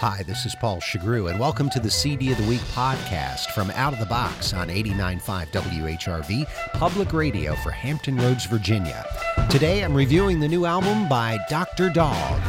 Hi, this is Paul Shugrue, and welcome to the CD of the Week podcast from Out of the Box on 89.5 WHRV, public radio for Hampton Roads, Virginia. Today I'm reviewing the new album by Dr. Dog.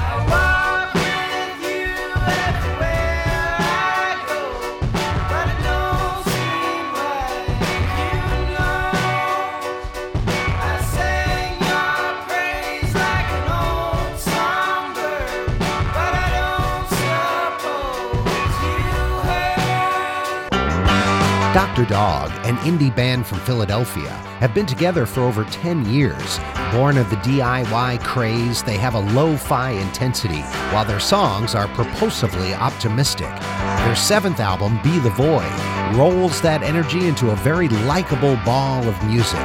Dr. Dog, an indie band from Philadelphia, have been together for over 10 years. Born of the DIY craze, they have a lo fi intensity, while their songs are propulsively optimistic. Their seventh album, Be the Void, rolls that energy into a very likable ball of music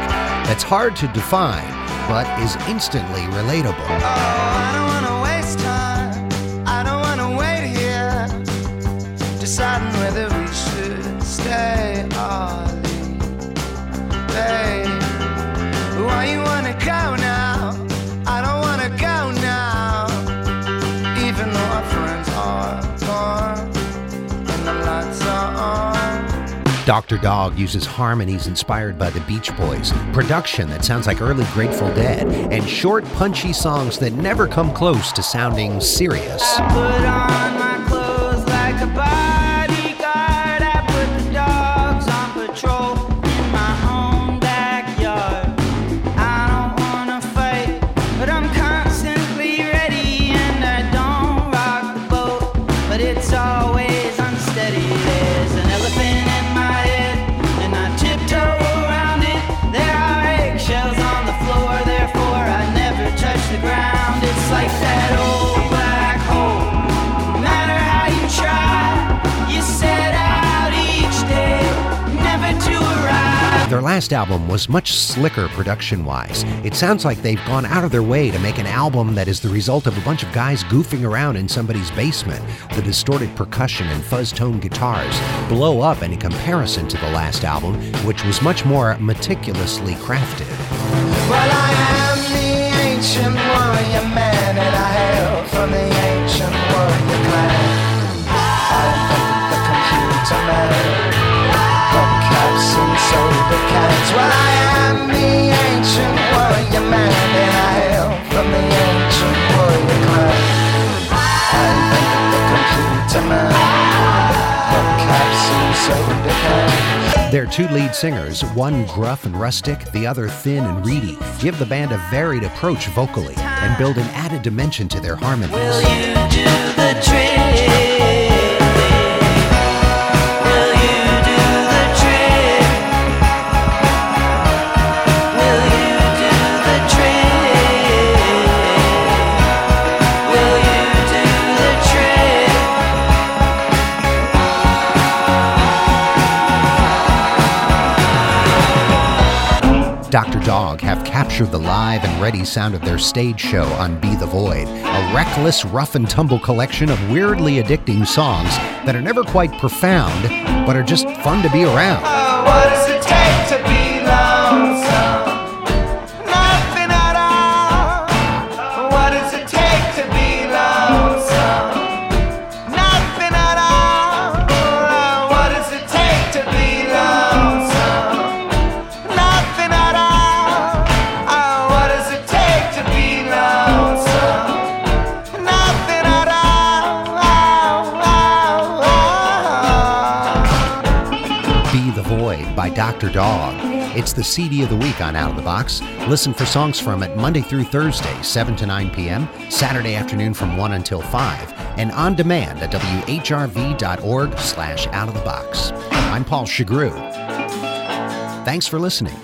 that's hard to define, but is instantly relatable. Oh, Dr. Dog uses harmonies inspired by the Beach Boys, production that sounds like early Grateful Dead, and short, punchy songs that never come close to sounding serious. Their last album was much slicker production wise. It sounds like they've gone out of their way to make an album that is the result of a bunch of guys goofing around in somebody's basement. The distorted percussion and fuzz tone guitars blow up in comparison to the last album, which was much more meticulously crafted. Well, I am the ancient warrior man, I hail from the Their two lead singers, one gruff and rustic, the other thin and reedy, give the band a varied approach vocally and build an added dimension to their harmonies. Dr. Dog have captured the live and ready sound of their stage show on Be the Void, a reckless, rough and tumble collection of weirdly addicting songs that are never quite profound, but are just fun to be around. By Dr. Dog. It's the CD of the week on Out of the Box. Listen for songs from it Monday through Thursday, 7 to 9 p.m., Saturday afternoon from 1 until 5, and on demand at whrv.org slash out of the box. I'm Paul Shugrue. Thanks for listening.